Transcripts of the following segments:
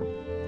Well,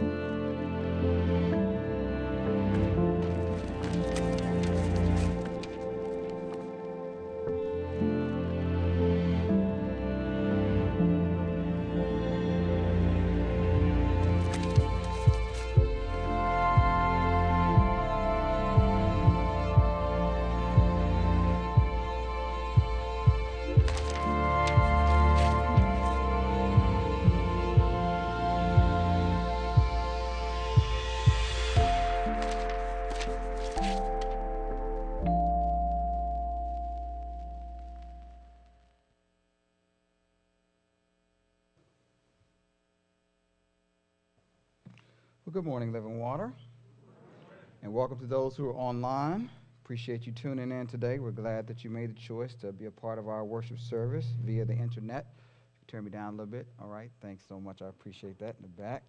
good morning, Living Water. And welcome to those who are online. Appreciate you tuning in today. We're glad that you made the choice to be a part of our worship service via the internet. Turn me down a little bit. All right. Thanks so much. I appreciate that in the back.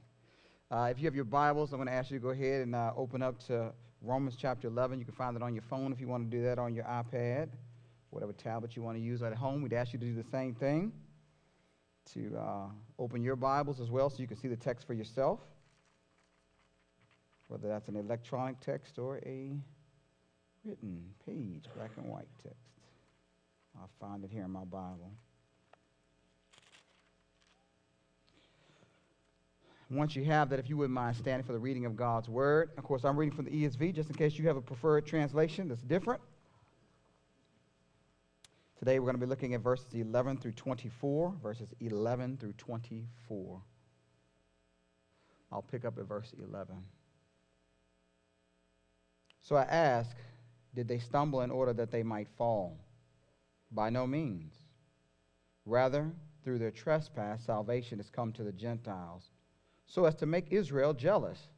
Uh, if you have your Bibles, I'm going to ask you to go ahead and uh, open up to Romans chapter 11. You can find it on your phone if you want to do that on your iPad, whatever tablet you want to use at home. We'd ask you to do the same thing to uh, open your Bibles as well so you can see the text for yourself whether that's an electronic text or a written page, black and white text. I'll find it here in my Bible. Once you have that, if you wouldn't mind standing for the reading of God's Word. Of course, I'm reading from the ESV just in case you have a preferred translation that's different. Today we're going to be looking at verses 11 through 24, verses 11 through 24. I'll pick up at verse 11. So I ask, did they stumble in order that they might fall? By no means. Rather, through their trespass, salvation has come to the Gentiles, so as to make Israel jealous.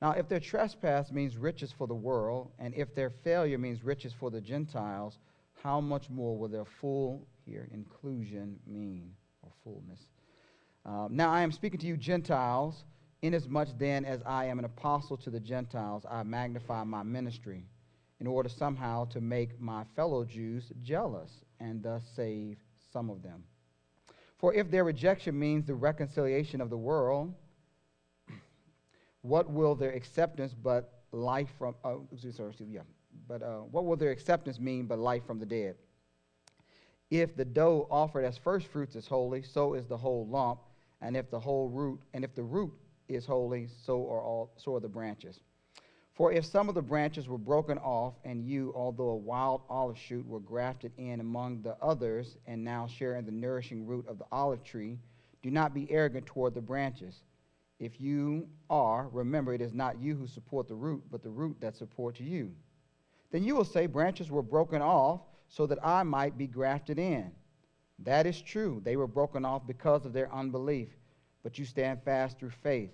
Now, if their trespass means riches for the world, and if their failure means riches for the Gentiles, how much more will their full here inclusion mean, or fullness? Um, now, I am speaking to you, Gentiles Inasmuch then as I am an apostle to the Gentiles, I magnify my ministry in order somehow to make my fellow Jews jealous and thus save some of them. For if their rejection means the reconciliation of the world, what will their acceptance but life from, uh, sorry, yeah, but uh, what will their acceptance mean but life from the dead? If the dough offered as first fruits is holy, so is the whole lump, and if the whole root, and if the root is holy, so are all so are the branches. For if some of the branches were broken off, and you, although a wild olive shoot, were grafted in among the others, and now share in the nourishing root of the olive tree, do not be arrogant toward the branches. If you are, remember it is not you who support the root, but the root that supports you. Then you will say, Branches were broken off so that I might be grafted in. That is true. They were broken off because of their unbelief but you stand fast through faith.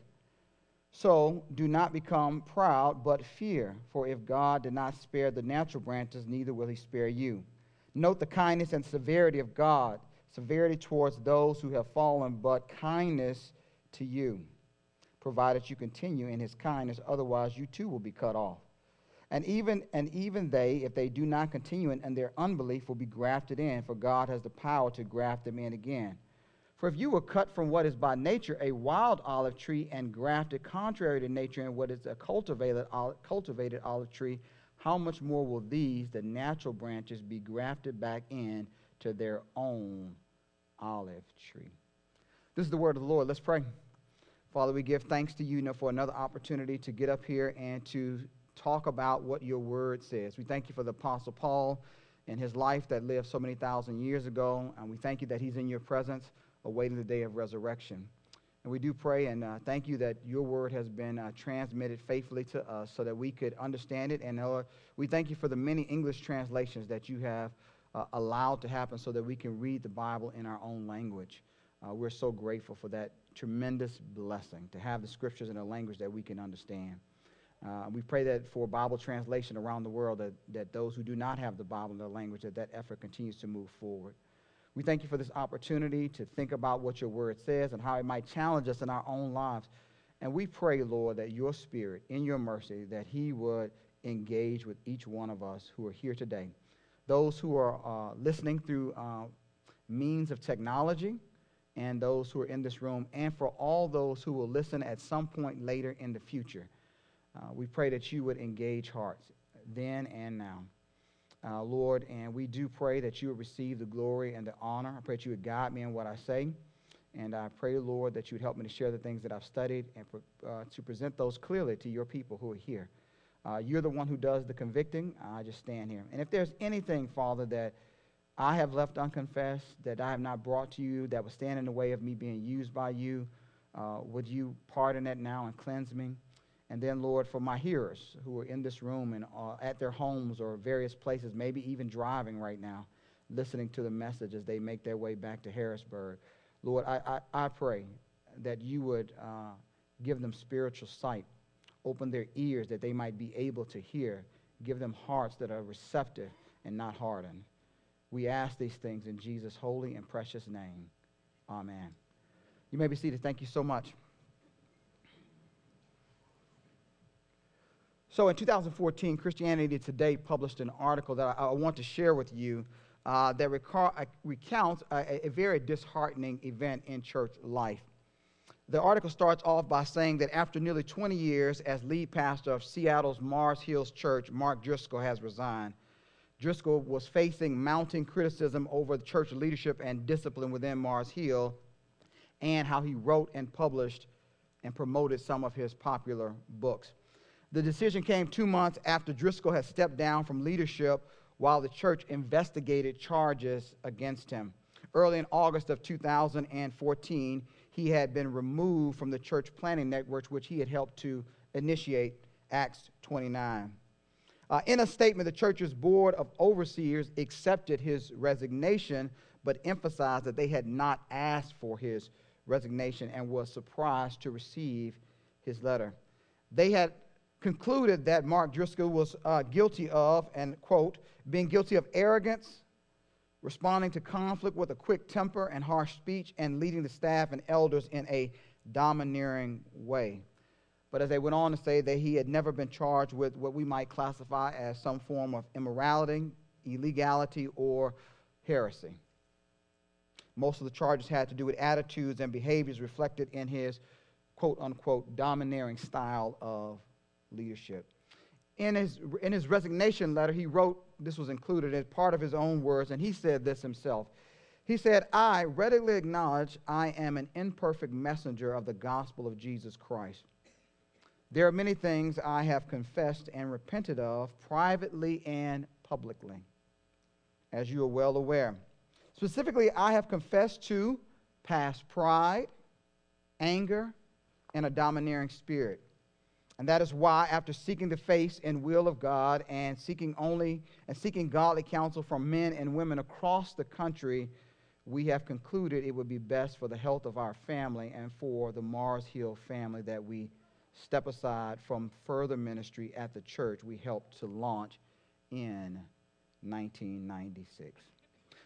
So do not become proud, but fear, for if God did not spare the natural branches, neither will he spare you. Note the kindness and severity of God severity towards those who have fallen, but kindness to you, provided you continue in his kindness, otherwise you too will be cut off. And even, and even they, if they do not continue in, in their unbelief, will be grafted in, for God has the power to graft them in again. For if you were cut from what is by nature a wild olive tree and grafted contrary to nature in what is a cultivated olive, cultivated olive tree, how much more will these, the natural branches, be grafted back in to their own olive tree? This is the word of the Lord. Let's pray. Father, we give thanks to you for another opportunity to get up here and to talk about what your word says. We thank you for the Apostle Paul and his life that lived so many thousand years ago, and we thank you that he's in your presence awaiting the day of resurrection. And we do pray and uh, thank you that your word has been uh, transmitted faithfully to us so that we could understand it. And uh, we thank you for the many English translations that you have uh, allowed to happen so that we can read the Bible in our own language. Uh, we're so grateful for that tremendous blessing to have the scriptures in a language that we can understand. Uh, we pray that for Bible translation around the world, that, that those who do not have the Bible in their language, that that effort continues to move forward. We thank you for this opportunity to think about what your word says and how it might challenge us in our own lives. And we pray, Lord, that your spirit, in your mercy, that he would engage with each one of us who are here today. Those who are uh, listening through uh, means of technology and those who are in this room, and for all those who will listen at some point later in the future. Uh, we pray that you would engage hearts then and now. Uh, Lord, and we do pray that you would receive the glory and the honor. I pray that you would guide me in what I say. And I pray, Lord, that you would help me to share the things that I've studied and uh, to present those clearly to your people who are here. Uh, you're the one who does the convicting. I just stand here. And if there's anything, Father, that I have left unconfessed, that I have not brought to you, that would stand in the way of me being used by you. Uh, would you pardon that now and cleanse me? And then, Lord, for my hearers who are in this room and uh, at their homes or various places, maybe even driving right now, listening to the message as they make their way back to Harrisburg, Lord, I, I, I pray that you would uh, give them spiritual sight, open their ears that they might be able to hear, give them hearts that are receptive and not hardened. We ask these things in Jesus' holy and precious name. Amen. You may be seated. Thank you so much. So, in 2014, Christianity Today published an article that I, I want to share with you uh, that uh, recounts a, a very disheartening event in church life. The article starts off by saying that after nearly 20 years as lead pastor of Seattle's Mars Hills Church, Mark Driscoll has resigned. Driscoll was facing mounting criticism over the church leadership and discipline within Mars Hill and how he wrote and published and promoted some of his popular books. The decision came two months after Driscoll had stepped down from leadership while the church investigated charges against him. Early in August of 2014, he had been removed from the church planning network, which he had helped to initiate, Acts 29. Uh, in a statement, the church's board of overseers accepted his resignation, but emphasized that they had not asked for his resignation and was surprised to receive his letter. They had concluded that Mark Driscoll was uh, guilty of, and quote, being guilty of arrogance, responding to conflict with a quick temper and harsh speech, and leading the staff and elders in a domineering way. But as they went on to say that he had never been charged with what we might classify as some form of immorality, illegality, or heresy. Most of the charges had to do with attitudes and behaviors reflected in his quote unquote domineering style of leadership. In his, in his resignation letter, he wrote, this was included as part of his own words, and he said this himself. He said, I readily acknowledge I am an imperfect messenger of the gospel of Jesus Christ. There are many things I have confessed and repented of privately and publicly, as you are well aware. Specifically, I have confessed to past pride, anger, and a domineering spirit. And that is why, after seeking the face and will of God and seeking only and seeking godly counsel from men and women across the country, we have concluded it would be best for the health of our family and for the Mars Hill family that we step aside from further ministry at the church we helped to launch in 1996.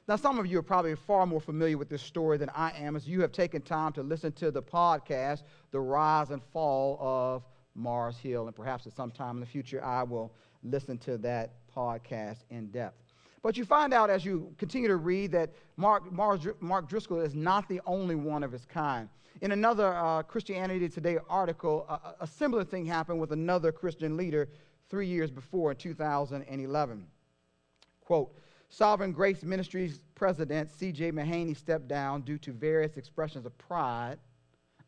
Now, some of you are probably far more familiar with this story than I am, as you have taken time to listen to the podcast, The Rise and Fall of Mars Hill, and perhaps at some time in the future I will listen to that podcast in depth. But you find out as you continue to read that Mark, Mars, Mark Driscoll is not the only one of his kind. In another uh, Christianity Today article, a, a similar thing happened with another Christian leader three years before in 2011. Quote, Sovereign Grace Ministries president C.J. Mahaney stepped down due to various expressions of pride,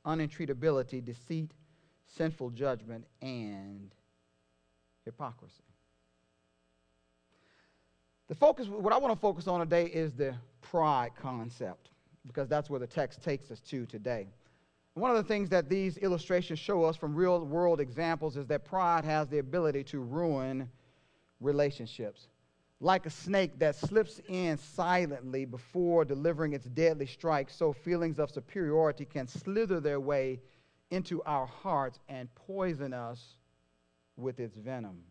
unentreatability, deceit, sinful judgment, and hypocrisy. The focus, what I want to focus on today is the pride concept, because that's where the text takes us to today. One of the things that these illustrations show us from real world examples is that pride has the ability to ruin relationships. Like a snake that slips in silently before delivering its deadly strike, so feelings of superiority can slither their way into our hearts and poison us with its venom.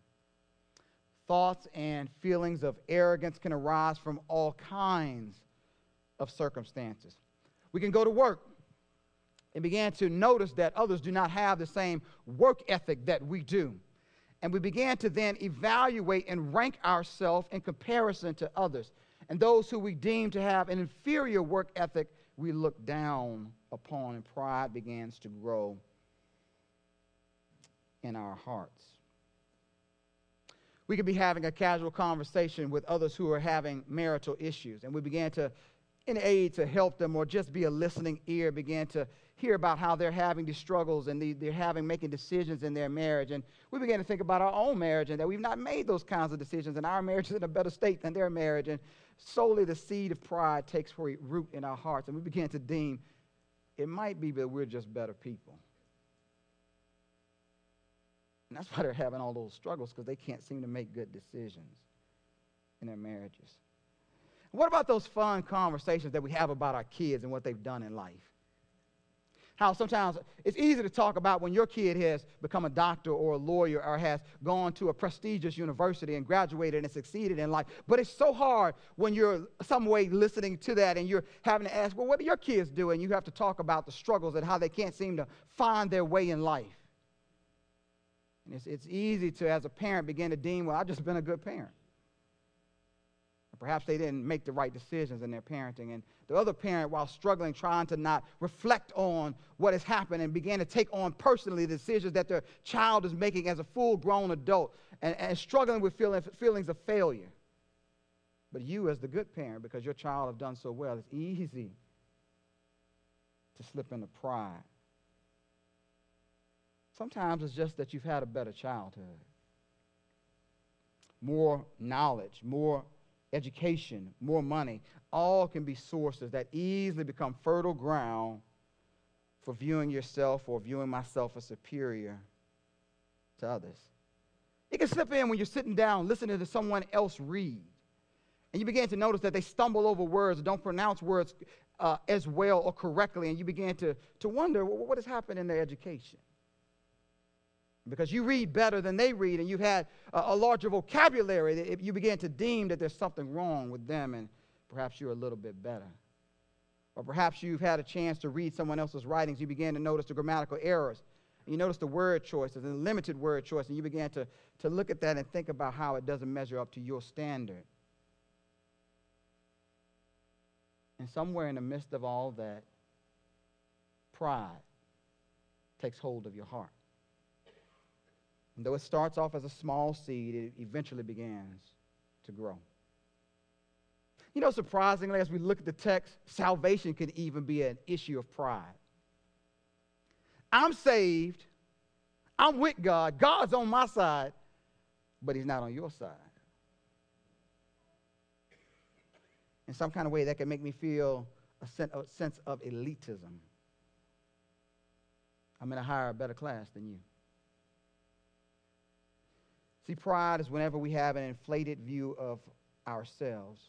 Thoughts and feelings of arrogance can arise from all kinds of circumstances. We can go to work and begin to notice that others do not have the same work ethic that we do. And we began to then evaluate and rank ourselves in comparison to others. And those who we deem to have an inferior work ethic we look down upon, and pride begins to grow in our hearts. We could be having a casual conversation with others who are having marital issues, and we began to, in aid to help them or just be a listening ear, began to hear about how they're having these struggles and they're having making decisions in their marriage. And we began to think about our own marriage and that we've not made those kinds of decisions, and our marriage is in a better state than their marriage. And solely the seed of pride takes root in our hearts, and we begin to deem it might be that we're just better people. And that's why they're having all those struggles because they can't seem to make good decisions in their marriages. What about those fun conversations that we have about our kids and what they've done in life? How sometimes it's easy to talk about when your kid has become a doctor or a lawyer or has gone to a prestigious university and graduated and succeeded in life. But it's so hard when you're some way listening to that and you're having to ask, well, what are your kids doing? You have to talk about the struggles and how they can't seem to find their way in life. And it's, it's easy to, as a parent, begin to deem, well, I've just been a good parent. Perhaps they didn't make the right decisions in their parenting. And the other parent, while struggling, trying to not reflect on what has happened and began to take on personally the decisions that their child is making as a full grown adult and, and struggling with feeling, feelings of failure. But you, as the good parent, because your child have done so well, it's easy to slip into pride. Sometimes it's just that you've had a better childhood, more knowledge, more education, more money, all can be sources that easily become fertile ground for viewing yourself or viewing myself as superior to others. It can slip in when you're sitting down listening to someone else read. And you begin to notice that they stumble over words, don't pronounce words uh, as well or correctly, and you begin to, to wonder well, what has happened in their education because you read better than they read and you've had a, larger vocabulary, you begin to deem that there's something wrong with them and perhaps you're a little bit better. Or perhaps you've had a chance to read someone else's writings, you began to notice the grammatical errors. You notice the word choices and limited word choice, and you began to, to look at that and think about how it doesn't measure up to your standard. And somewhere in the midst of all that, pride takes hold of your heart. And though it starts off as a small seed, it eventually begins to grow. You know, surprisingly, as we look at the text, salvation can even be an issue of pride. I'm saved, I'm with God, God's on my side, but He's not on your side. In some kind of way, that can make me feel a sense of elitism. I'm in a higher, better class than you. See, pride is whenever we have an inflated view of ourselves.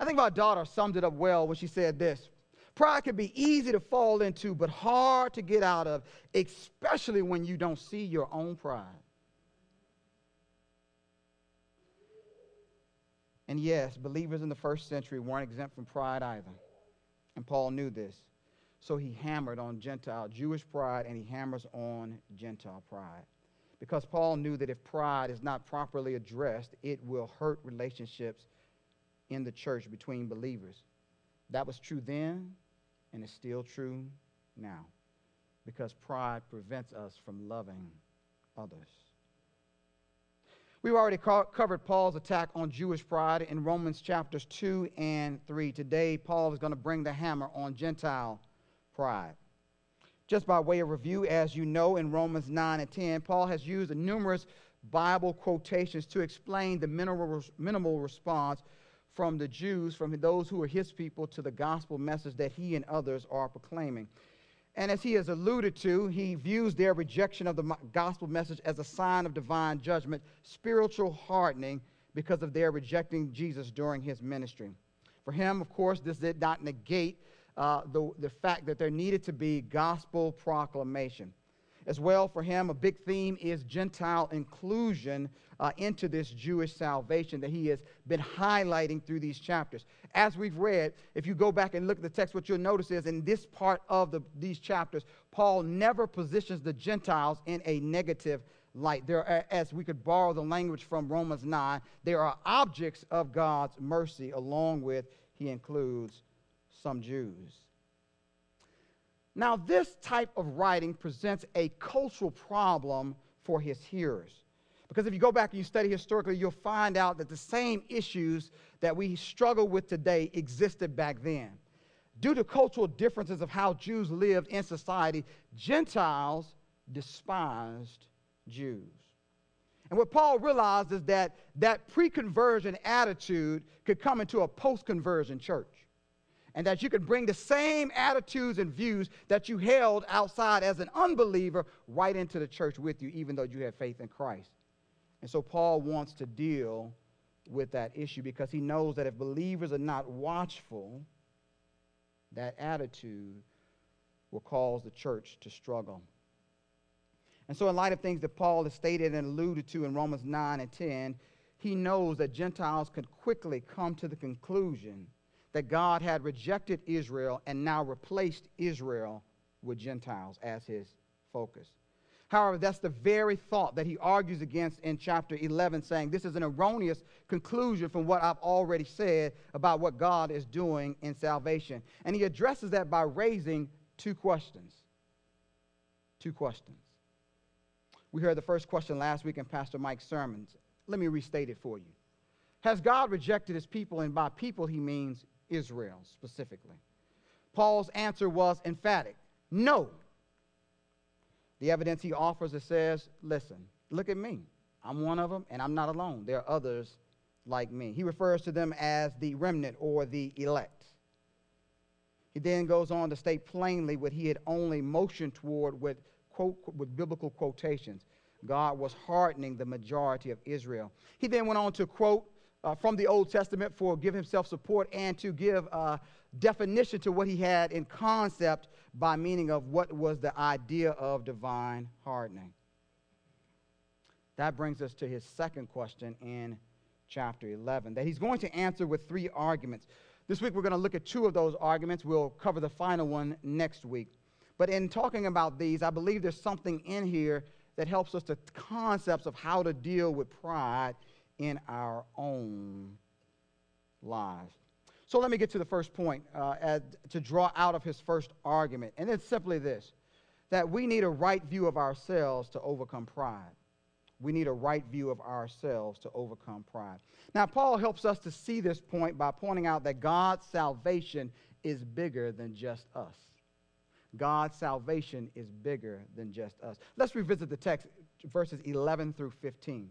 I think my daughter summed it up well when she said this Pride can be easy to fall into, but hard to get out of, especially when you don't see your own pride. And yes, believers in the first century weren't exempt from pride either. And Paul knew this. So he hammered on Gentile Jewish pride and he hammers on Gentile pride because Paul knew that if pride is not properly addressed, it will hurt relationships in the church between believers. That was true then, and it's still true now, because pride prevents us from loving others. We've already co- covered Paul's attack on Jewish pride in Romans chapters 2 and 3. Today, Paul is going to bring the hammer on Gentile pride. Just by way of review, as you know, in Romans 9 and 10, Paul has used numerous Bible quotations to explain the minimal, minimal response from the Jews, from those who are his people, to the gospel message that he and others are proclaiming. And as he has alluded to, he views their rejection of the gospel message as a sign of divine judgment, spiritual hardening, because of their rejecting Jesus during his ministry. For him, of course, this did not negate uh, the, the fact that there needed to be gospel proclamation. As well, for him, a big theme is Gentile inclusion uh, into this Jewish salvation that he has been highlighting through these chapters. As we've read, if you go back and look at the text, what you'll notice is in this part of the, these chapters, Paul never positions the Gentiles in a negative light. There are, as we could borrow the language from Romans 9, there are objects of God's mercy, along with, he includes some Jews. Now, this type of writing presents a cultural problem for his hearers. Because if you go back and you study historically, you'll find out that the same issues that we struggle with today existed back then. Due to cultural differences of how Jews lived in society, Gentiles despised Jews. And what Paul realized is that that pre conversion attitude could come into a post conversion church. And that you could bring the same attitudes and views that you held outside as an unbeliever right into the church with you, even though you had faith in Christ. And so Paul wants to deal with that issue because he knows that if believers are not watchful, that attitude will cause the church to struggle. And so, in light of things that Paul has stated and alluded to in Romans 9 and 10, he knows that Gentiles could quickly come to the conclusion that God had rejected Israel and now replaced Israel with Gentiles as his focus. However, that's the very thought that he argues against in chapter 11, saying this is an erroneous conclusion from what I've already said about what God is doing in salvation. And he addresses that by raising two questions. Two questions. We heard the first question last week in Pastor Mike's sermons. Let me restate it for you. Has God rejected his people? And by people, he means Israel specifically. Paul's answer was emphatic no. The evidence he offers it says, listen, look at me. I'm one of them, and I'm not alone. There are others like me. He refers to them as the remnant or the elect. He then goes on to state plainly what he had only motioned toward with, quote, with biblical quotations. God was hardening the majority of Israel. He then went on to quote uh, from the Old Testament for give himself support and to give definition to what he had in concept by meaning of what was the idea of divine hardening. That brings us to his second question in chapter 11 that he's going to answer with three arguments. This week we're going to look at two of those arguments. We'll cover the final one next week. But in talking about these, I believe there's something in here that helps us to concepts of how to deal with pride in our own lives. So let me get to the first point uh, to draw out of his first argument. And it's simply this that we need a right view of ourselves to overcome pride. We need a right view of ourselves to overcome pride. Now, Paul helps us to see this point by pointing out that God's salvation is bigger than just us. God's salvation is bigger than just us. Let's revisit the text, verses 11 through 15.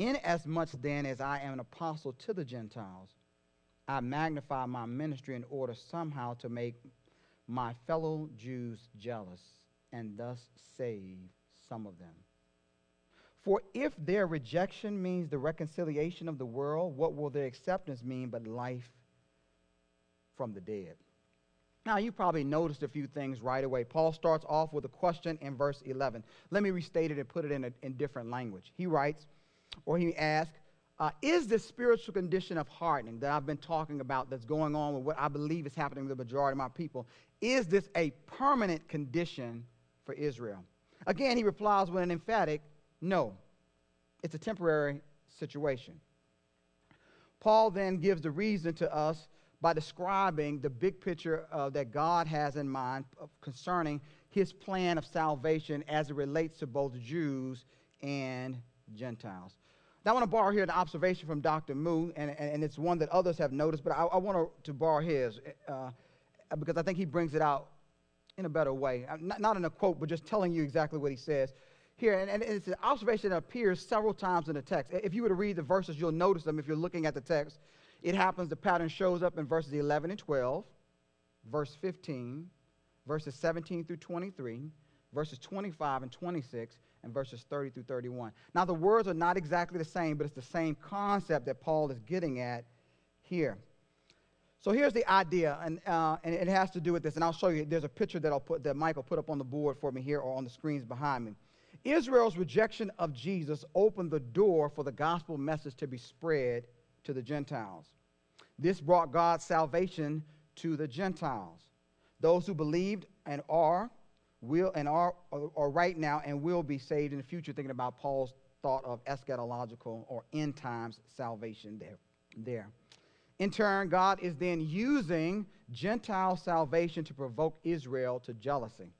Inasmuch then as I am an apostle to the Gentiles, I magnify my ministry in order somehow to make my fellow Jews jealous and thus save some of them. For if their rejection means the reconciliation of the world, what will their acceptance mean but life from the dead? Now, you probably noticed a few things right away. Paul starts off with a question in verse 11. Let me restate it and put it in, a, in different language. He writes, or he asked, uh, is this spiritual condition of hardening that I've been talking about that's going on with what I believe is happening with the majority of my people, is this a permanent condition for Israel? Again, he replies with an emphatic no. It's a temporary situation. Paul then gives the reason to us by describing the big picture uh, that God has in mind concerning his plan of salvation as it relates to both Jews and Gentiles. Now, I want to borrow here an observation from Dr. Moo, and, and, and it's one that others have noticed, but I, I want to, borrow his uh, because I think he brings it out in a better way. Uh, not, not in a quote, but just telling you exactly what he says here. And, and it's an observation that appears several times in the text. If you were to read the verses, you'll notice them if you're looking at the text. It happens, the pattern shows up in verses 11 and 12, verse 15, verses 17 through 23, verses 25 and 26, and verses 30 through 31. Now, the words are not exactly the same, but it's the same concept that Paul is getting at here. So here's the idea, and, uh, and it has to do with this, and I'll show you. There's a picture that I'll put that Michael put up on the board for me here or on the screens behind me. Israel's rejection of Jesus opened the door for the gospel message to be spread to the Gentiles. This brought God's salvation to the Gentiles. Those who believed and are will and are, are right now and will be saved in the future, thinking about Paul's thought of eschatological or end times salvation there. there. In turn, God is then using Gentile salvation to provoke Israel to jealousy.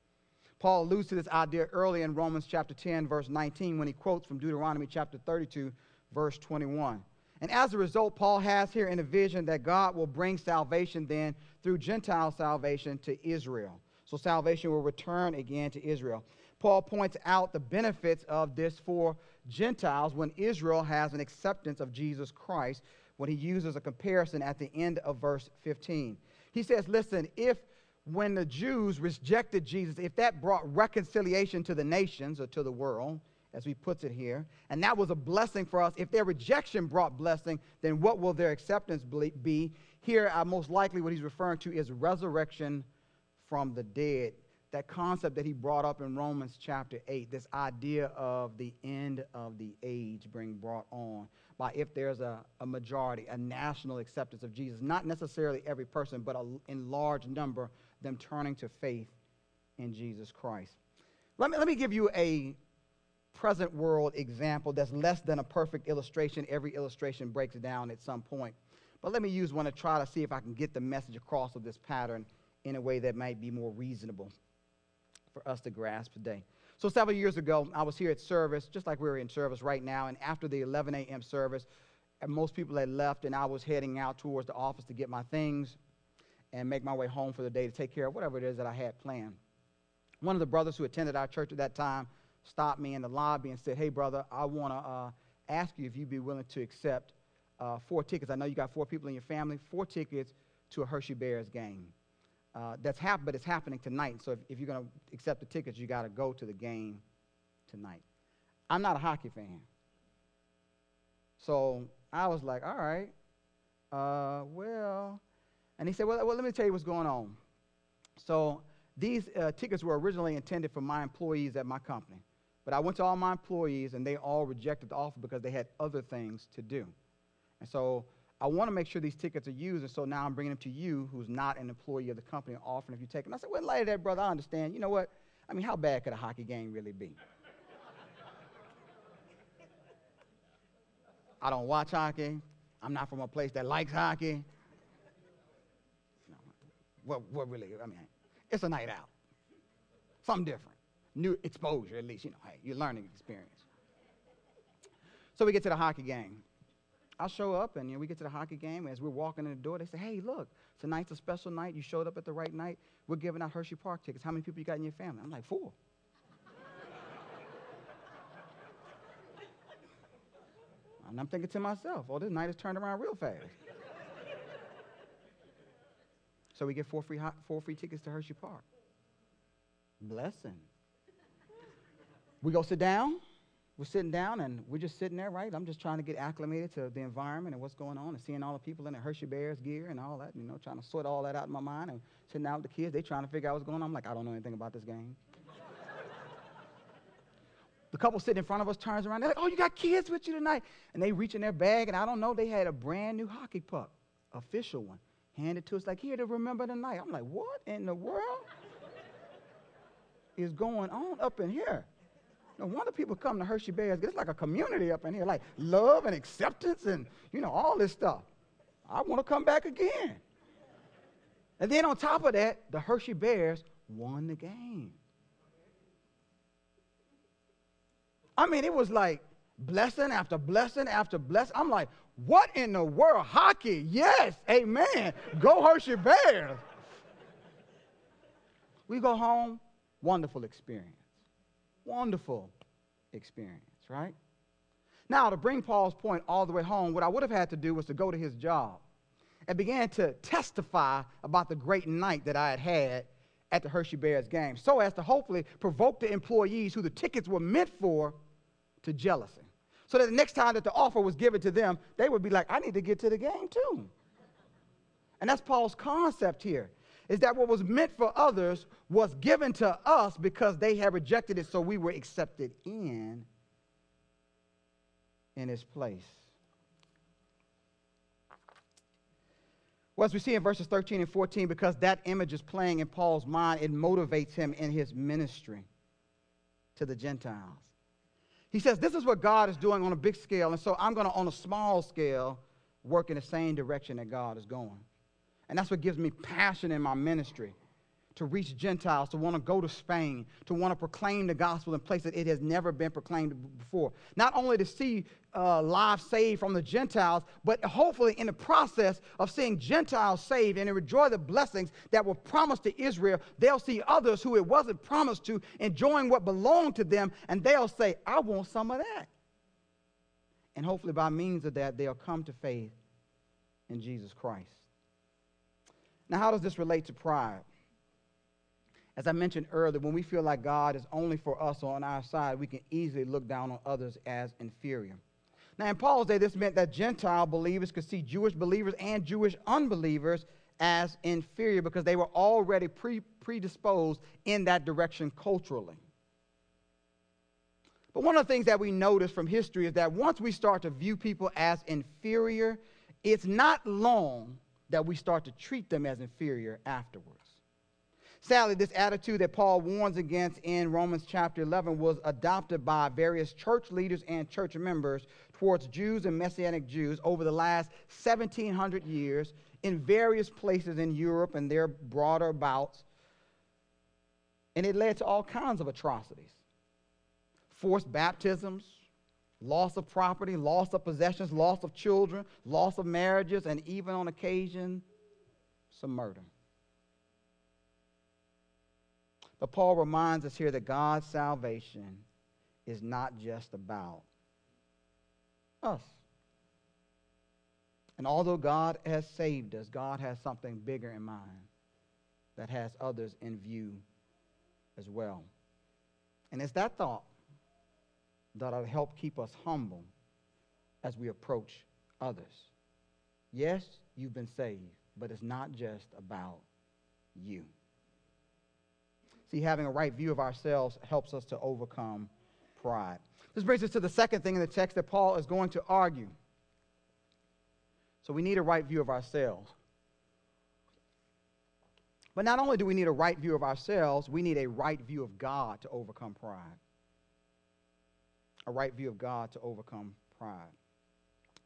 Paul alludes to this idea early in Romans chapter 10, verse 19, when he quotes from Deuteronomy chapter 32, verse 21. And as a result, Paul has here in a vision that God will bring salvation then through Gentile salvation to Israel. So salvation will return again to Israel. Paul points out the benefits of this for Gentiles when Israel has an acceptance of Jesus Christ, when he uses a comparison at the end of verse 15. He says, Listen, if when the Jews rejected Jesus, if that brought reconciliation to the nations or to the world, as he puts it here, and that was a blessing for us, if their rejection brought blessing, then what will their acceptance be? Here, uh, most likely what he's referring to is resurrection from the dead. That concept that he brought up in Romans chapter 8, this idea of the end of the age being brought on by if there's a, a majority, a national acceptance of Jesus. Not necessarily every person, but a, in large number them turning to faith in Jesus Christ. Let me, let me give you a present world example that's less than a perfect illustration. Every illustration breaks down at some point. But let me use one to try to see if I can get the message across of this pattern in a way that might be more reasonable for us to grasp today. So, several years ago, I was here at service, just like we're in service right now, and after the 11 a.m. service, most people had left, and I was heading out towards the office to get my things and make my way home for the day to take care of whatever it is that I had planned. One of the brothers who attended our church at that time stopped me in the lobby and said, Hey, brother, I want to uh, ask you if you'd be willing to accept uh, four tickets. I know you got four people in your family, four tickets to a Hershey Bears game. Uh, that's hap- but it's happening tonight. So if, if you're going to accept the tickets, you got to go to the game tonight. I'm not a hockey fan. So I was like, all right, uh, well, and he said, well, well, let me tell you what's going on. So these uh, tickets were originally intended for my employees at my company. But I went to all my employees, and they all rejected the offer because they had other things to do. And so I want to make sure these tickets are used, and so now I'm bringing them to you, who's not an employee of the company, offering if you take them. I said, well, in light of that, brother, I understand. You know what? I mean, how bad could a hockey game really be? I don't watch hockey. I'm not from a place that likes hockey what, what really, I mean, it's a night out. Something different. New exposure, at least, you know, hey, you're learning experience. So we get to the hockey game. I show up and you know, we get to the hockey game. As we're walking in the door, they say, hey, look, tonight's a special night. You showed up at the right night. We're giving out Hershey Park tickets. How many people you got in your family? I'm like, four. and I'm thinking to myself, oh, this night has turned around real fast. So we get four free, four free tickets to Hershey Park. Blessing. We go sit down. We're sitting down and we're just sitting there, right? I'm just trying to get acclimated to the environment and what's going on and seeing all the people in the Hershey Bears gear and all that, you know, trying to sort all that out in my mind and sitting down with the kids. they're trying to figure out what's going on. I'm like, I don't know anything about this game. the couple sitting in front of us turns around. They're like, oh, you got kids with you tonight. And they reach in their bag and I don't know, they had a brand new hockey puck, official one handed to us like, here to remember the night. I'm like, what in the world is going on up in here? No wonder people come to Hershey Bears. It's like a community up in here, like love and acceptance and, you know, all this stuff. I want to come back again. And then on top of that, the Hershey Bears won the game. I mean, it was like blessing after blessing after blessing. I'm like, what in the world? Hockey. Yes. Amen. Go Hershey Bears. We go home. Wonderful experience. Wonderful experience, right? Now, to bring Paul's point all the way home, what I would have had to do was to go to his job and began to testify about the great night that I had had at the Hershey Bears game, so as to hopefully provoke the employees who the tickets were meant for to jealousy so that the next time that the offer was given to them, they would be like, I need to get to the game too. And that's Paul's concept here. Is that what was meant for others was given to us because they had rejected it, so we were accepted in in his place. Well, as we see in verses 13 and 14, because that image is playing in Paul's mind, it motivates him in his ministry to the Gentiles. He says, This is what God is doing on a big scale, and so I'm going to, on a small scale, work in the same direction that God is going. And that's what gives me passion in my ministry to reach Gentiles, to want to go to Spain, to want to proclaim the gospel in places it has never been proclaimed before. Not only to see uh, lives saved from the Gentiles, but hopefully in the process of seeing Gentiles saved and enjoy the blessings that were promised to Israel, they'll see others who it wasn't promised to enjoying what belonged to them, and they'll say, I want some of that. And hopefully by means of that, they'll come to faith in Jesus Christ. Now, how does this relate to pride? As I mentioned earlier, when we feel like God is only for us or on our side, we can easily look down on others as inferior. Now, in Paul's day, this meant that Gentile believers could see Jewish believers and Jewish unbelievers as inferior because they were already pre- predisposed in that direction culturally. But one of the things that we notice from history is that once we start to view people as inferior, it's not long that we start to treat them as inferior afterwards. Sadly, this attitude that Paul warns against in Romans chapter 11 was adopted by various church leaders and church members towards Jews and Messianic Jews over the last 1700 years in various places in Europe and their broader bouts. And it led to all kinds of atrocities forced baptisms, loss of property, loss of possessions, loss of children, loss of marriages, and even on occasion, some murder. But Paul reminds us here that God's salvation is not just about us. And although God has saved us, God has something bigger in mind that has others in view as well. And it's that thought that'll help keep us humble as we approach others. Yes, you've been saved, but it's not just about you. See, having a right view of ourselves helps us to overcome pride. This brings us to the second thing in the text that Paul is going to argue. So we need a right view of ourselves. But not only do we need a right view of ourselves, we need a right view of God to overcome pride a right view of God to overcome pride.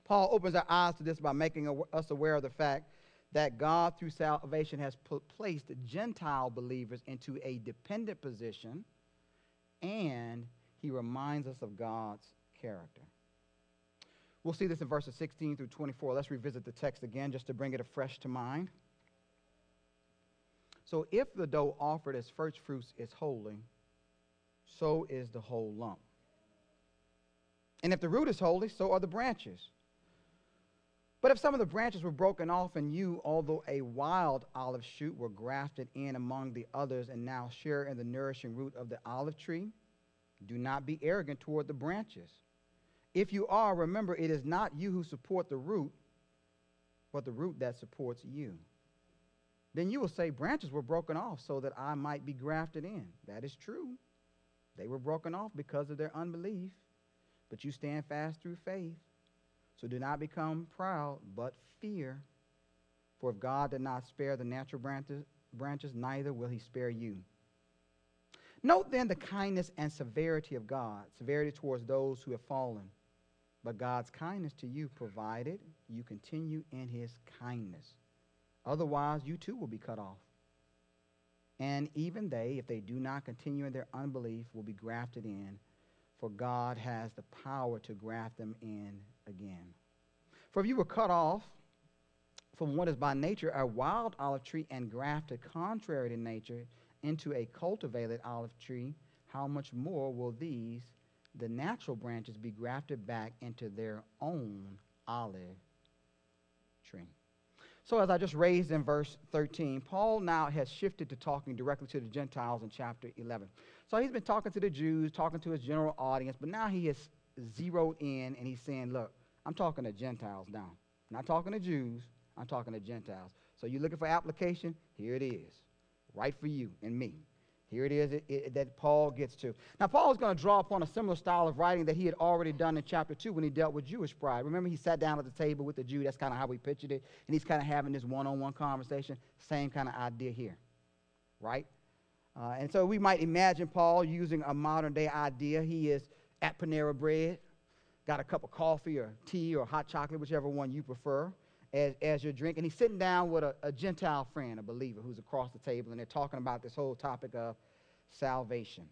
Paul opens our eyes to this by making us aware of the fact that God, through salvation, has put, placed Gentile believers into a dependent position, and he reminds us of God's character. We'll see this in verses 16 through 24. Let's revisit the text again just to bring it afresh to mind. So, if the dough offered as first fruits is holy, so is the whole lump. And if the root is holy, so are the branches. But if some of the branches were broken off, and you, although a wild olive shoot, were grafted in among the others and now share in the nourishing root of the olive tree, do not be arrogant toward the branches. If you are, remember it is not you who support the root, but the root that supports you. Then you will say, Branches were broken off so that I might be grafted in. That is true. They were broken off because of their unbelief but you stand fast through faith. So do not become proud, but fear. For if God did not spare the natural branches, neither will he spare you. Note then the kindness and severity of God, severity towards those who have fallen, but God's kindness to you, provided you continue in his kindness. Otherwise, you too will be cut off. And even they, if they do not continue in their unbelief, will be grafted in for God has the power to graft them in again. For if you were cut off from what is by nature a wild olive tree and grafted contrary to nature into a cultivated olive tree, how much more will these, the natural branches, be grafted back into their own olive tree? So, as I just raised in verse 13, Paul now has shifted to talking directly to the Gentiles in chapter 11. So, he's been talking to the Jews, talking to his general audience, but now he has zeroed in and he's saying, Look, I'm talking to Gentiles now. I'm not talking to Jews, I'm talking to Gentiles. So, you're looking for application? Here it is, right for you and me. Here it is it, it, that Paul gets to. Now, Paul is going to draw upon a similar style of writing that he had already done in chapter 2 when he dealt with Jewish pride. Remember, he sat down at the table with the Jew. That's kind of how we pictured it. And he's kind of having this one on one conversation. Same kind of idea here, right? Uh, and so we might imagine Paul using a modern day idea. He is at Panera Bread, got a cup of coffee or tea or hot chocolate, whichever one you prefer, as, as your drink. And he's sitting down with a, a Gentile friend, a believer, who's across the table, and they're talking about this whole topic of salvation.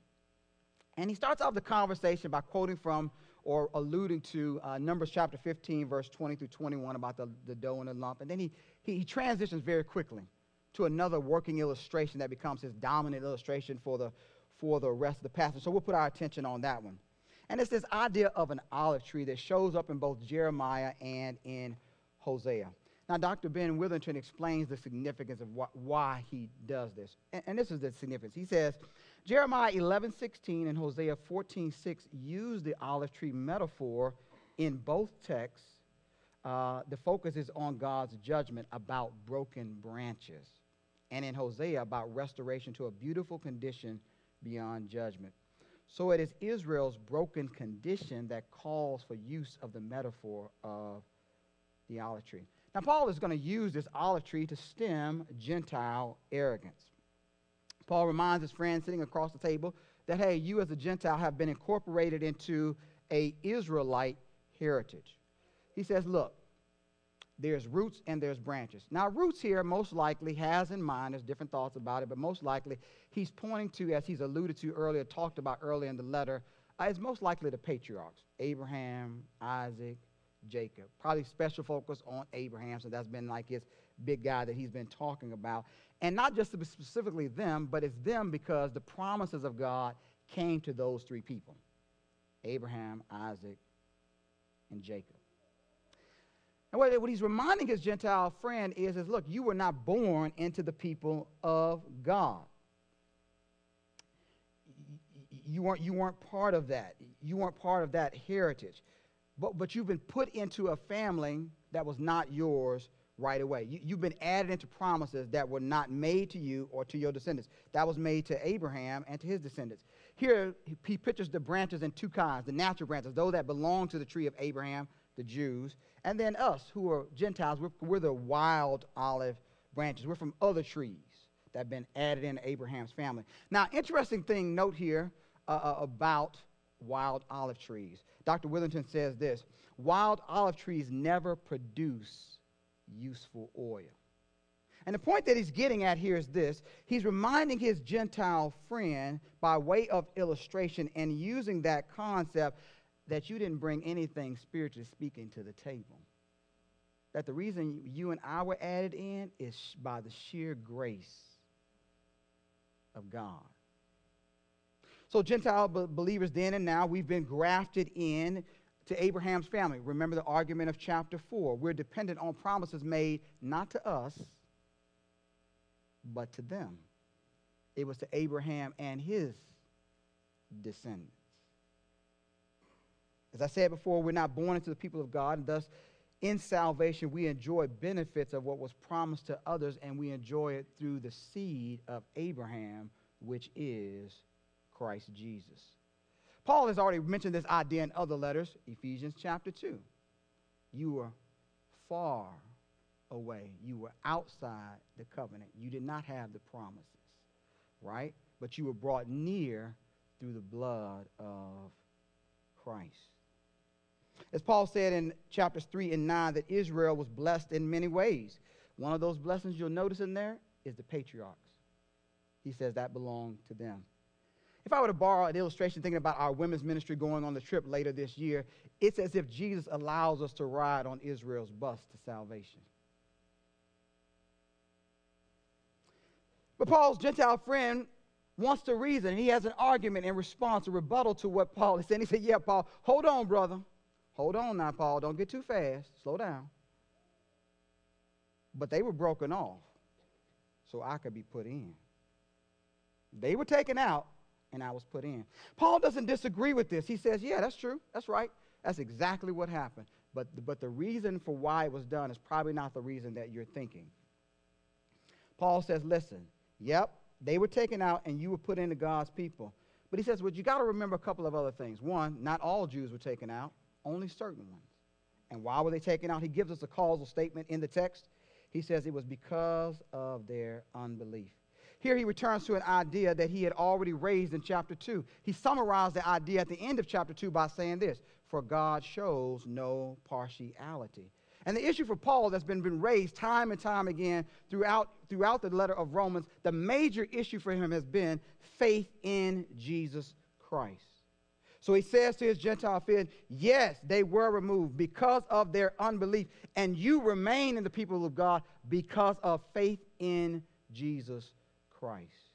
And he starts off the conversation by quoting from or alluding to uh, Numbers chapter 15, verse 20 through 21 about the, the dough and the lump. And then he, he, he transitions very quickly to another working illustration that becomes his dominant illustration for the, for the rest of the passage. So we'll put our attention on that one. And it's this idea of an olive tree that shows up in both Jeremiah and in Hosea. Now, Dr. Ben Witherington explains the significance of wh- why he does this. And, and, this is the significance. He says, Jeremiah 11, 16 and Hosea 14, 6 use the olive tree metaphor in both texts. Uh, the focus is on God's judgment about broken branches. And in Hosea, about restoration to a beautiful condition beyond judgment. So it is Israel's broken condition that calls for use of the metaphor of the olive tree. Now, Paul is going to use this olive tree to stem Gentile arrogance. Paul reminds his friend sitting across the table that, hey, you as a Gentile have been incorporated into a Israelite heritage. He says, look, there's roots and there's branches. Now, roots here most likely has in mind, there's different thoughts about it, but most likely he's pointing to, as he's alluded to earlier, talked about earlier in the letter, uh, is most likely the patriarchs Abraham, Isaac, Jacob. Probably special focus on Abraham, so that's been like his big guy that he's been talking about. And not just specifically them, but it's them because the promises of God came to those three people Abraham, Isaac, and Jacob. And what, he's reminding his Gentile friend is, is look, you were not born into the people of God. You weren't, you weren't part of that. You weren't part of that heritage but, but you've been put into a family that was not yours right away. You, you've been added into promises that were not made to you or to your descendants. That was made to Abraham and to his descendants. Here, he pictures the branches in two kinds the natural branches, those that belong to the tree of Abraham, the Jews, and then us who are Gentiles, we're, we're the wild olive branches. We're from other trees that have been added into Abraham's family. Now, interesting thing, note here uh, uh about wild olive trees. Dr. Witherington says this wild olive trees never produce useful oil. And the point that he's getting at here is this he's reminding his Gentile friend by way of illustration and using that concept that you didn't bring anything spiritually speaking to the table. That the reason you and I were added in is by the sheer grace of God. So, Gentile believers then and now, we've been grafted in to Abraham's family. Remember the argument of chapter 4. We're dependent on promises made not to us, but to them. It was to Abraham and his descendants. As I said before, we're not born into the people of God, and thus in salvation we enjoy benefits of what was promised to others, and we enjoy it through the seed of Abraham, which is Christ Jesus. Paul has already mentioned this idea in other letters, Ephesians chapter 2. You were far away, you were outside the covenant. You did not have the promises, right? But you were brought near through the blood of Christ. As Paul said in chapters 3 and 9, that Israel was blessed in many ways. One of those blessings you'll notice in there is the patriarchs. He says that belonged to them. If I were to borrow an illustration thinking about our women's ministry going on the trip later this year, it's as if Jesus allows us to ride on Israel's bus to salvation. But Paul's Gentile friend wants to reason. He has an argument in response, a rebuttal to what Paul is saying. He said, Yeah, Paul, hold on, brother. Hold on now, Paul. Don't get too fast. Slow down. But they were broken off so I could be put in. They were taken out and I was put in. Paul doesn't disagree with this. He says, Yeah, that's true. That's right. That's exactly what happened. But, but the reason for why it was done is probably not the reason that you're thinking. Paul says, listen, yep, they were taken out and you were put into God's people. But he says, well, you got to remember a couple of other things. One, not all Jews were taken out, only certain ones. And why were they taken out? He gives us a causal statement in the text. He says it was because of their unbelief. Here he returns to an idea that he had already raised in chapter 2. He summarized the idea at the end of chapter 2 by saying this For God shows no partiality. And the issue for Paul that's been, been raised time and time again throughout, throughout the letter of Romans, the major issue for him has been faith in Jesus Christ. So he says to his Gentile friend, Yes, they were removed because of their unbelief, and you remain in the people of God because of faith in Jesus Christ.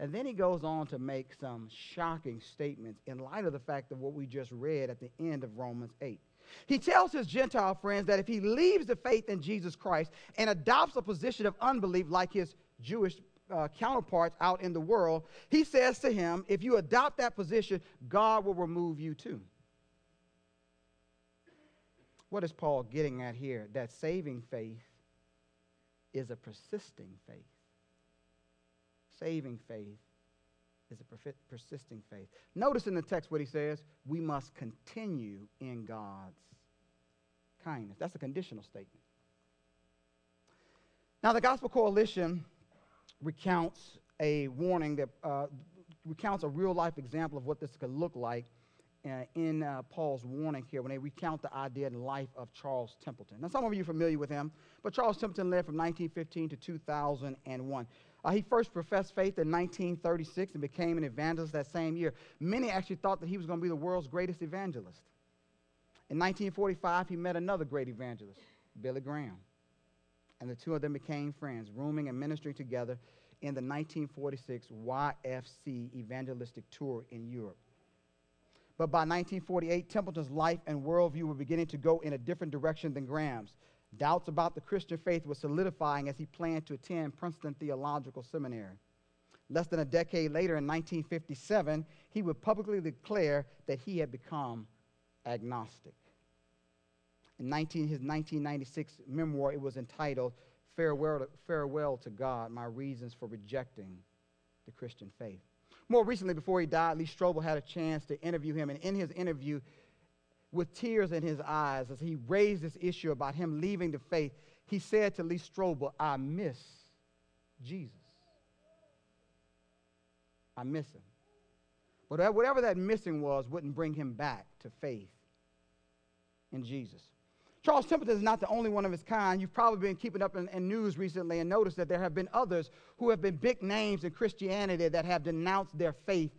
And then he goes on to make some shocking statements in light of the fact of what we just read at the end of Romans 8. He tells his Gentile friends that if he leaves the faith in Jesus Christ and adopts a position of unbelief like his Jewish uh, counterparts out in the world, he says to him, if you adopt that position, God will remove you too. What is Paul getting at here? That saving faith is a persisting faith. Saving faith is a persisting faith. Notice in the text what he says we must continue in God's kindness. That's a conditional statement. Now, the Gospel Coalition recounts a warning that uh, recounts a real life example of what this could look like uh, in uh, Paul's warning here when they recount the idea and life of Charles Templeton. Now, some of you are familiar with him, but Charles Templeton lived from 1915 to 2001. Uh, he first professed faith in 1936 and became an evangelist that same year. Many actually thought that he was going to be the world's greatest evangelist. In 1945, he met another great evangelist, Billy Graham. And the two of them became friends, rooming and ministering together in the 1946 YFC evangelistic tour in Europe. But by 1948, Templeton's life and worldview were beginning to go in a different direction than Graham's. Doubts about the Christian faith were solidifying as he planned to attend Princeton Theological Seminary. Less than a decade later, in 1957, he would publicly declare that he had become agnostic. In 19, his 1996 memoir, it was entitled Farewell to, Farewell to God My Reasons for Rejecting the Christian Faith. More recently, before he died, Lee Strobel had a chance to interview him, and in his interview, with tears in his eyes as he raised this issue about him leaving the faith, he said to Lee Strobel, I miss Jesus. I miss him. But whatever that missing was wouldn't bring him back to faith in Jesus. Charles Templeton is not the only one of his kind. You've probably been keeping up in, in, news recently and noticed that there have been others who have been big names in Christianity that have denounced their faith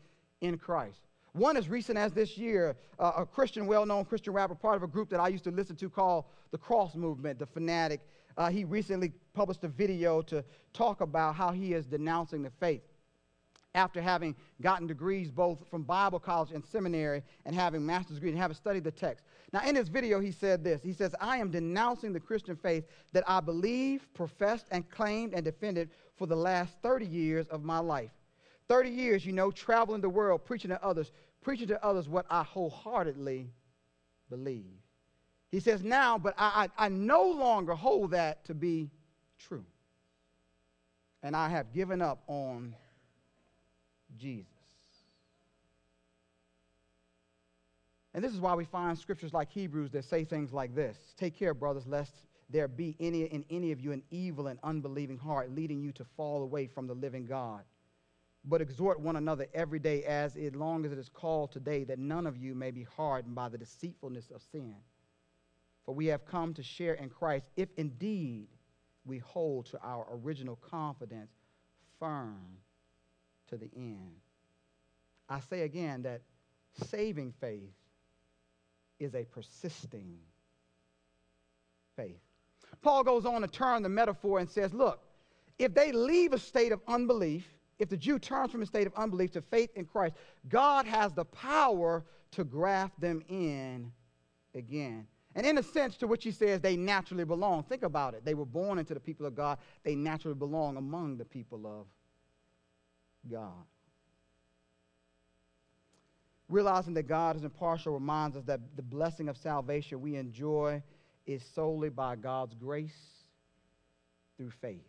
in Christ. One as recent as this year, uh, a Christian, well known Christian rapper, part of a group that I used to listen to called the Cross Movement, the Phanatik. Uh, he recently published a video to talk about how he is denouncing the faith after having gotten degrees both from Bible college and seminary and having master's degree and having studied the text. Now, in his video, he said this He says, I am denouncing the Christian faith that I believed, professed, and claimed and defended for the last 30 years of my life. 30 years, you know, traveling the world, preaching to others, preaching to others what I wholeheartedly believe. He says, now, but I, I, I no longer hold that to be true. And I have given up on Jesus. And this is why we find scriptures like Hebrews that say things like this Take care, brothers, lest there be any in any of you an evil and unbelieving heart, leading you to fall away from the living God but exhort one another every day as it, long as it is called today, that none of you may be hardened by the deceitfulness of sin. For we have come to share in Christ if indeed we hold to our original confidence firm to the end. I say again that saving faith is a persisting faith. Paul goes on to turn the metaphor and says, look, if they leave a state of unbelief, if the Jew turns from a state of unbelief to faith in Christ, God has the power to graft them in again. And in a sense, to which he says they naturally belong. Think about it. They were born into the people of God, they naturally belong among the people of God. Realizing that God is impartial reminds us that the blessing of salvation we enjoy is solely by God's grace through faith.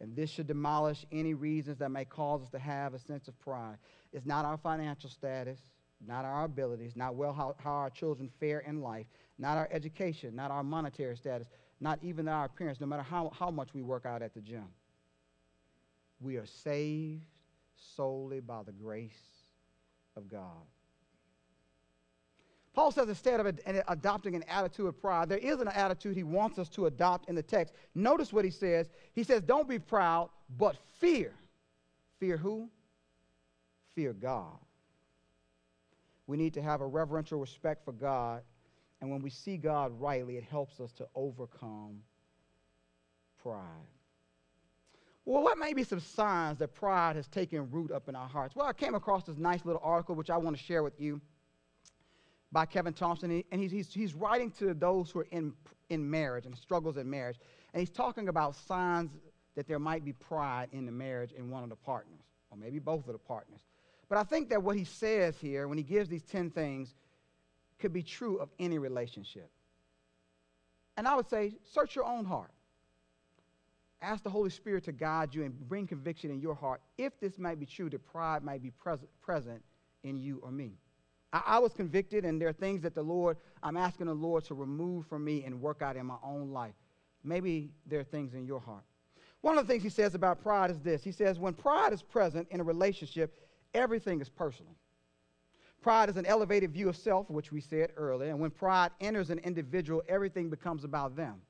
And this should demolish any reasons that may cause us to have a sense of pride. It's not our financial status, not our abilities, not well how, how our children fare in life, not our education, not our monetary status, not even our appearance, no matter how, how much we work out at the gym. We are saved solely by the grace of God. Paul says instead of adopting an attitude of pride, there is an attitude he wants us to adopt in the text. Notice what he says. He says, Don't be proud, but fear. Fear who? Fear God. We need to have a reverential respect for God. And when we see God rightly, it helps us to overcome pride. Well, what may be some signs that pride has taken root up in our hearts? Well, I came across this nice little article, which I want to share with you by Kevin Thompson, and he's, he's, he's writing to those who are in, in marriage and struggles in marriage. And he's talking about signs that there might be pride in the marriage in one of the partners, or maybe both of the partners. But I think that what he says here, when he gives these 10 things, could be true of any relationship. And I would say, search your own heart. Ask the Holy Spirit to guide you and bring conviction in your heart if this might be true, that pride might be pres- present in you or me. I, I was convicted, and there are things that the Lord, I'm asking the Lord to remove from me and work out in my own life. Maybe there are things in your heart. One of the things he says about pride is this He says, when pride is present in a relationship, everything is personal. Pride is an elevated view of self, which we said earlier, and when pride enters an individual, everything becomes about them.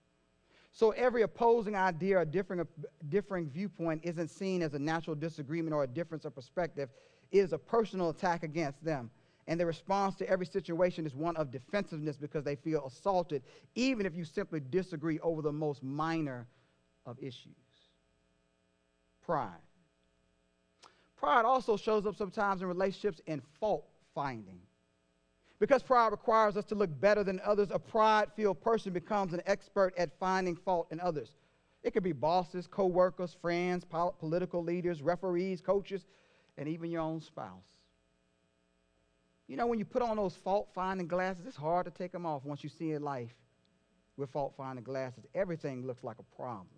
So every opposing idea or differing, differing viewpoint isn't seen as a natural disagreement or a difference of perspective. It is a personal attack against them and their response to every situation is one of defensiveness because they feel assaulted, even if you simply disagree over the most minor of issues. Pride. Pride also shows up sometimes in relationships in fault finding. Because pride requires us to look better than others, a pride filled person becomes an expert at finding fault in others. It could be bosses, co workers, friends, political leaders, referees, coaches, and even your own spouse. You know, when you put on those fault finding glasses, it's hard to take them off once you see in life with fault finding glasses. Everything looks like a problem.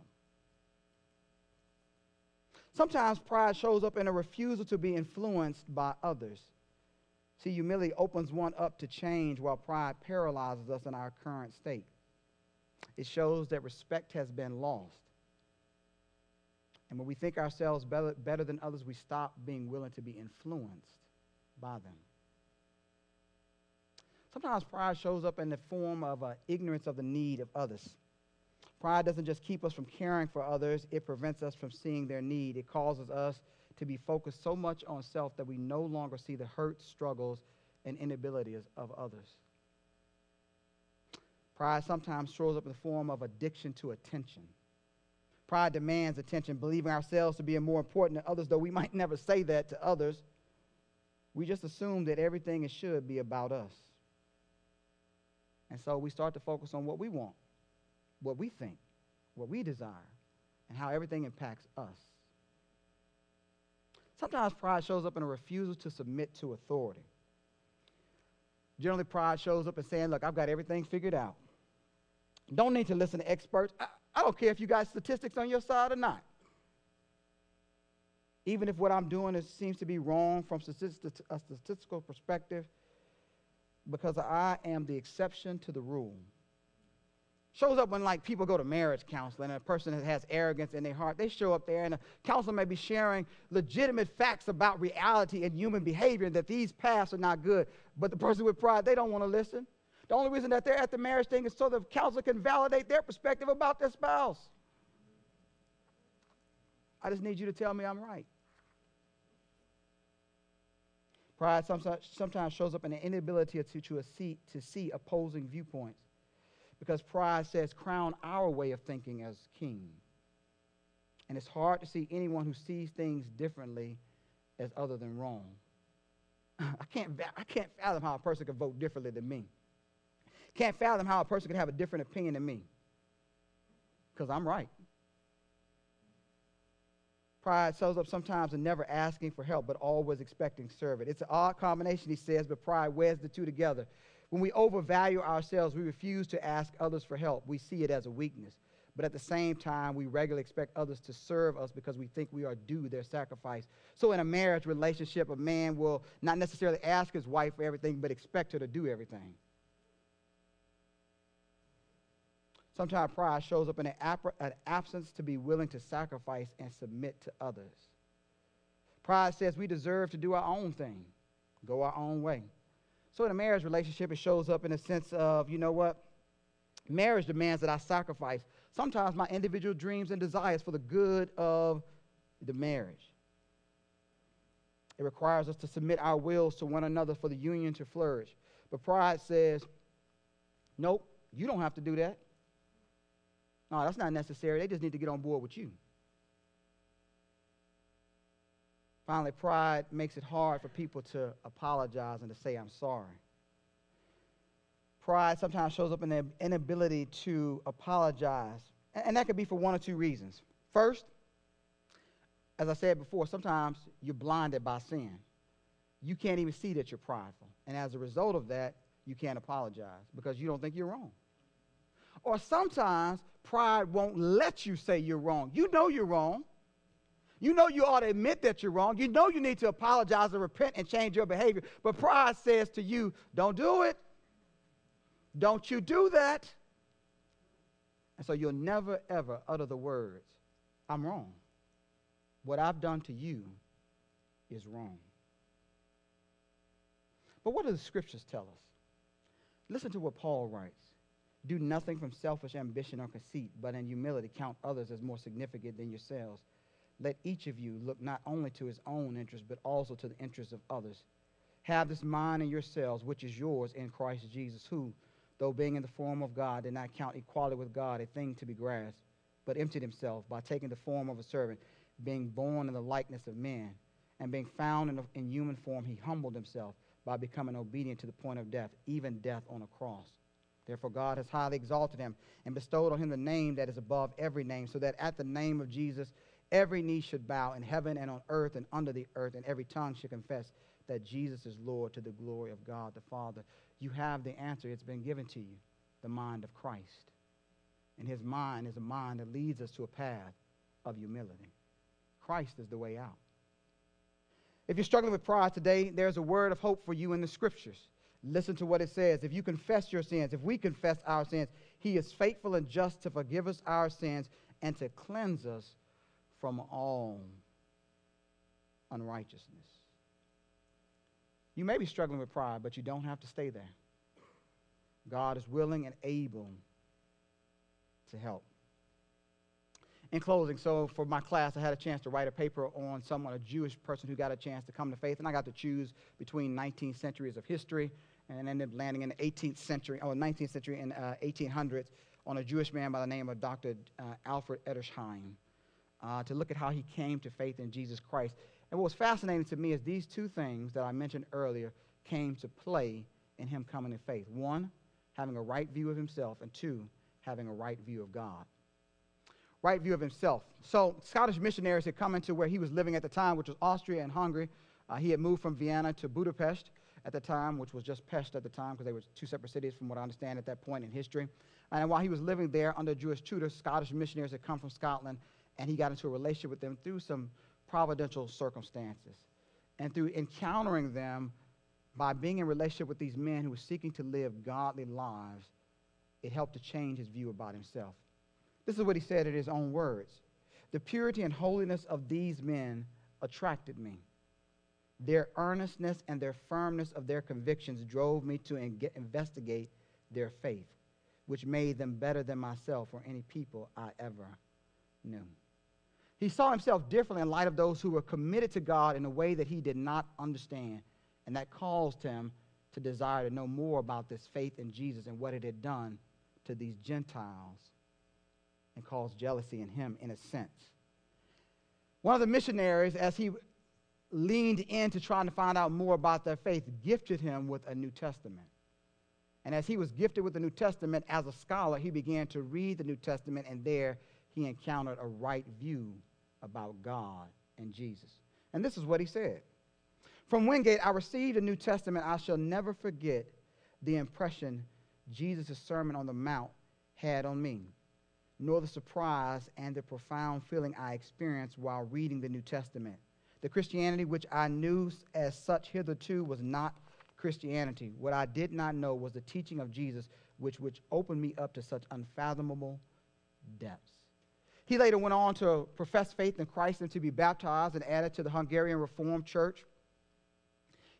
Sometimes pride shows up in a refusal to be influenced by others. See, humility opens one up to change while pride paralyzes us in our current state. It shows that respect has been lost. And when we think ourselves better, better than others, we stop being willing to be influenced by them. Sometimes pride shows up in the form of uh, ignorance of the need of others. Pride doesn't just keep us from caring for others, it prevents us from seeing their need. It causes us to be focused so much on self that we no longer see the hurts, struggles, and inabilities of others. Pride sometimes shows up in the form of addiction to attention. Pride demands attention, believing ourselves to be more important than others, though we might never say that to others. We just assume that everything should be about us. And so we start to focus on what we want, what we think, what we desire, and how everything impacts us. Sometimes pride shows up in a refusal to submit to authority. Generally, pride shows up in saying, Look, I've got everything figured out. Don't need to listen to experts. I, I don't care if you got statistics on your side or not. Even if what I'm doing is, seems to be wrong from a statistical perspective, because I am the exception to the rule. Shows up when like people go to marriage counseling and a person that has arrogance in their heart, they show up there and the counselor may be sharing legitimate facts about reality and human behavior that these paths are not good. But the person with pride, they don't want to listen. The only reason that they're at the marriage thing is so the counselor can validate their perspective about their spouse. I just need you to tell me I'm right. Pride sometimes shows up in the inability to, to see opposing viewpoints because pride says, crown our way of thinking as king. And it's hard to see anyone who sees things differently as other than wrong. I can't, I can't fathom how a person could vote differently than me. Can't fathom how a person could have a different opinion than me because I'm right. Pride shows up sometimes in never asking for help, but always expecting service. It's an odd combination, he says, but pride weds the two together. When we overvalue ourselves, we refuse to ask others for help. We see it as a weakness. but at the same time, we regularly expect others to serve us because we think we are due their sacrifice. So, in a marriage relationship, a man will not necessarily ask his wife for everything, but expect her to do everything. Sometimes pride shows up in an, absence to be willing to sacrifice and submit to others. Pride says we deserve to do our own thing, go our own way. So, in a marriage relationship, it shows up in a sense of, you know what? Marriage demands that I sacrifice sometimes my individual dreams and desires for the good of the marriage. It requires us to submit our wills to one another for the union to flourish. But pride says, nope, you don't have to do that. No, that's not necessary. They just need to get on board with you. Finally, pride makes it hard for people to apologize and to say, I'm sorry. Pride sometimes shows up in the inability to apologize. And that could be for one or two reasons. First, as I said before, sometimes you're blinded by sin. You can't even see that you're prideful. And as a result of that, you can't apologize because you don't think you're wrong. Or sometimes pride won't let you say you're wrong. You know you're wrong. You know you ought to admit that you're wrong. You know you need to apologize and repent and change your behavior. But pride says to you, don't do it. Don't you do that. And so you'll never, ever utter the words, I'm wrong. What I've done to you is wrong. But what do the scriptures tell us? Listen to what Paul writes. Do nothing from selfish ambition or conceit, but in humility count others as more significant than yourselves. Let each of you look not only to his own interest, but also to the interests of others. Have this mind in yourselves, which is yours in Christ Jesus, who, though being in the form of God, did not count equality with God a thing to be grasped, but emptied himself by taking the form of a servant, being born in the likeness of men, and being found in, in human form, he humbled himself by becoming obedient to the point of death, even death on a cross. Therefore, God has highly exalted him and bestowed on him the name that is above every name, so that at the name of Jesus, every knee should bow in heaven and on earth and under the earth, and every tongue should confess that Jesus is Lord to the glory of God the Father. You have the answer, it's been given to you the mind of Christ. And his mind is a mind that leads us to a path of humility. Christ is the way out. If you're struggling with pride today, there's a word of hope for you in the scriptures. Listen to what it says. If you confess your sins, if we confess our sins, he is faithful and just to forgive us our sins and to cleanse us from all unrighteousness. You may be struggling with pride, but you don't have to stay there. God is willing and able to help. In closing, so for my class, I had a chance to write a paper on someone, a Jewish person who got a chance to come to faith, and I got to choose between 19 centuries of history and ended up landing in the 18th century, or 19th century in uh, 1800s on a Jewish man by the name of Dr. Uh, Alfred Edersheim uh, to look at how he came to faith in Jesus Christ. And what was fascinating to me is these two things that I mentioned earlier came to play in him coming to faith. One, having a right view of himself, and two, having a right view of God. Right view of himself. So, Scottish missionaries had come into where he was living at the time, which was Austria and Hungary. Uh, he had moved from Vienna to Budapest at the time, which was just Pest at the time, because they were two separate cities, from what I understand at that point in history. And while he was living there under Jewish tutors, Scottish missionaries had come from Scotland, and he got into a relationship with them through some providential circumstances. And through encountering them, by being in relationship with these men who were seeking to live godly lives, it helped to change his view about himself. This is what he said in his own words The purity and holiness of these men attracted me. Their earnestness and their firmness of their convictions drove me to investigate their faith, which made them better than myself or any people I ever knew. He saw himself differently in light of those who were committed to God in a way that he did not understand, and that caused him to desire to know more about this faith in Jesus and what it had done to these Gentiles and caused jealousy in him in a sense. One of the missionaries, as he leaned into trying to find out more about their faith, gifted him with a New Testament. And as he was gifted with the New Testament as a scholar, he began to read the New Testament, and there he encountered a right view about God and Jesus. And this is what he said From Wingate, I received a New Testament. I shall never forget the impression Jesus' Sermon on the Mount had on me. nor the surprise and the profound feeling I experienced while reading the New Testament. The Christianity which I knew as such hitherto was not Christianity. What I did not know was the teaching of Jesus, which, which opened me up to such unfathomable depths. He later went on to profess faith in Christ and to be baptized and added to the Hungarian Reformed Church.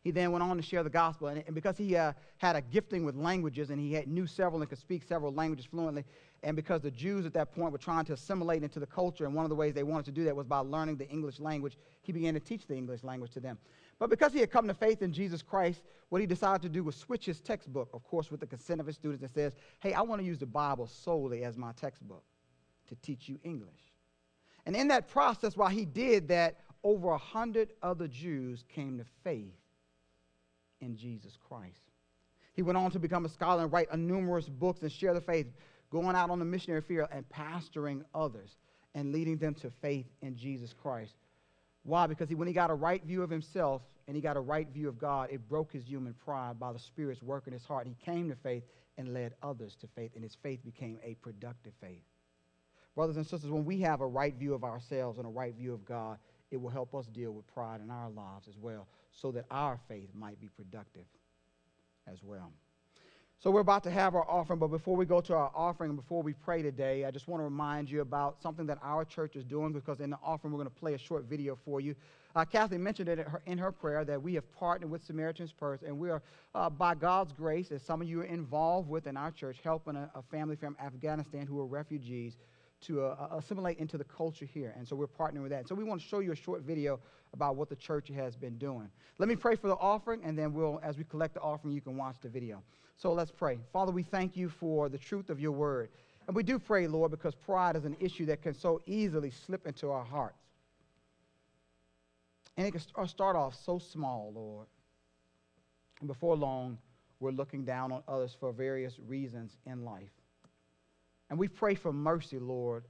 He then went on to share the gospel. And, and because he uh, had a gifting with languages and he had, knew several and could speak several languages fluently, and because the Jews at that point were trying to assimilate into the culture, and one of the ways they wanted to do that was by learning the English language, he began to teach the English language to them. But because he had come to faith in Jesus Christ, what he decided to do was switch his textbook, of course, with the consent of his students, and says, Hey, I want to use the Bible solely as my textbook to teach you English. And in that process, while he did that, over a hundred other Jews came to faith in Jesus Christ. He went on to become a scholar and write numerous books and share the faith, going out on the missionary field and pastoring others and leading them to faith in Jesus Christ. Why? Because he, when he got a right view of himself and he got a right view of God, it broke his human pride by the Spirit's work in his heart. He came to faith and led others to faith, and his faith became a productive faith. Brothers and sisters, when we have a right view of ourselves and a right view of God, it will help us deal with pride in our lives as well, so that our faith might be productive as well. So we're about to have our offering, but before we go to our offering before we pray today, I just want to remind you about something that our church is doing because in the offering we're going to play a short video for you. Uh, Kathy mentioned it in her, in her, prayer that we have partnered with Samaritan's Purse, and we are, uh, by God's grace, as some of you are involved with in our church, helping a, a family from Afghanistan who are refugees to uh, assimilate into the culture here. And so we're partnering with that. So we want to show you a short video about what the church has been doing. Let me pray for the offering, and then we'll, as we collect the offering, you can watch the video. So let's pray. Father, we thank you for the truth of your word. And we do pray, Lord, because pride is an issue that can so easily slip into our hearts. And it can start off so small, Lord. And before long, we're looking down on others for various reasons in life. And we pray for mercy, Lord,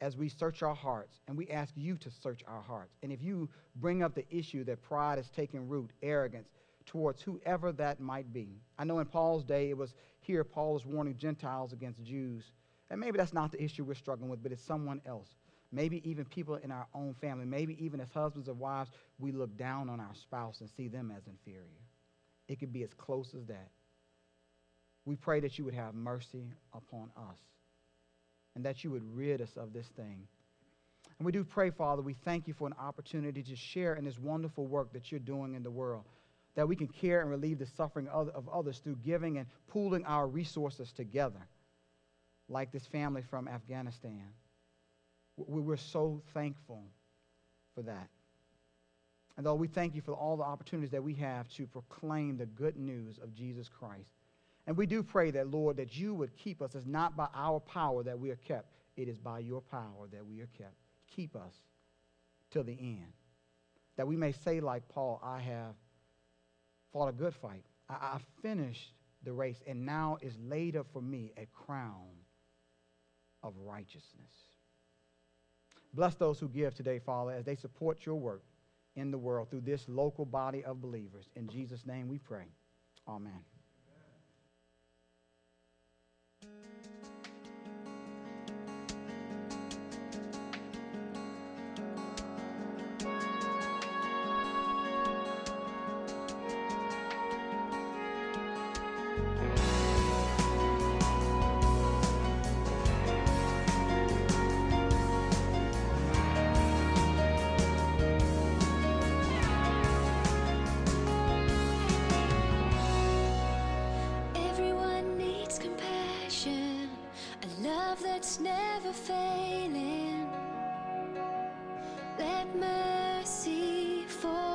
as we search our hearts. And we ask you to search our hearts. And if you bring up the issue that pride is taking root, arrogance, towards whoever that might be. I know in Paul's day, it was here Paul was warning Gentiles against Jews. And maybe that's not the issue we're struggling with, but it's someone else. Maybe even people in our own family. Maybe even as husbands or wives, we look down on our spouse and see them as inferior. It could be as close as that. We pray that you would have mercy upon us and that you would rid us of this thing. And we do pray, Father, we thank you for an opportunity to share in this wonderful work that you're doing in the world that we can care and relieve the suffering of others through giving and pooling our resources together, like this family from Afghanistan. We're so thankful for that. And though we thank you for all the opportunities that we have to proclaim the good news of Jesus Christ. And we do pray that, Lord, that you would keep us. It's not by our power that we are kept, it is by your power that we are kept. Keep us till the end. That we may say, like Paul, I have fought a good fight. I, I finished the race, and now is laid up for me a crown of righteousness. Bless those who give today, Father, as they support your work in the world through this local body of believers. In Jesus' name we pray. Amen. Never failing.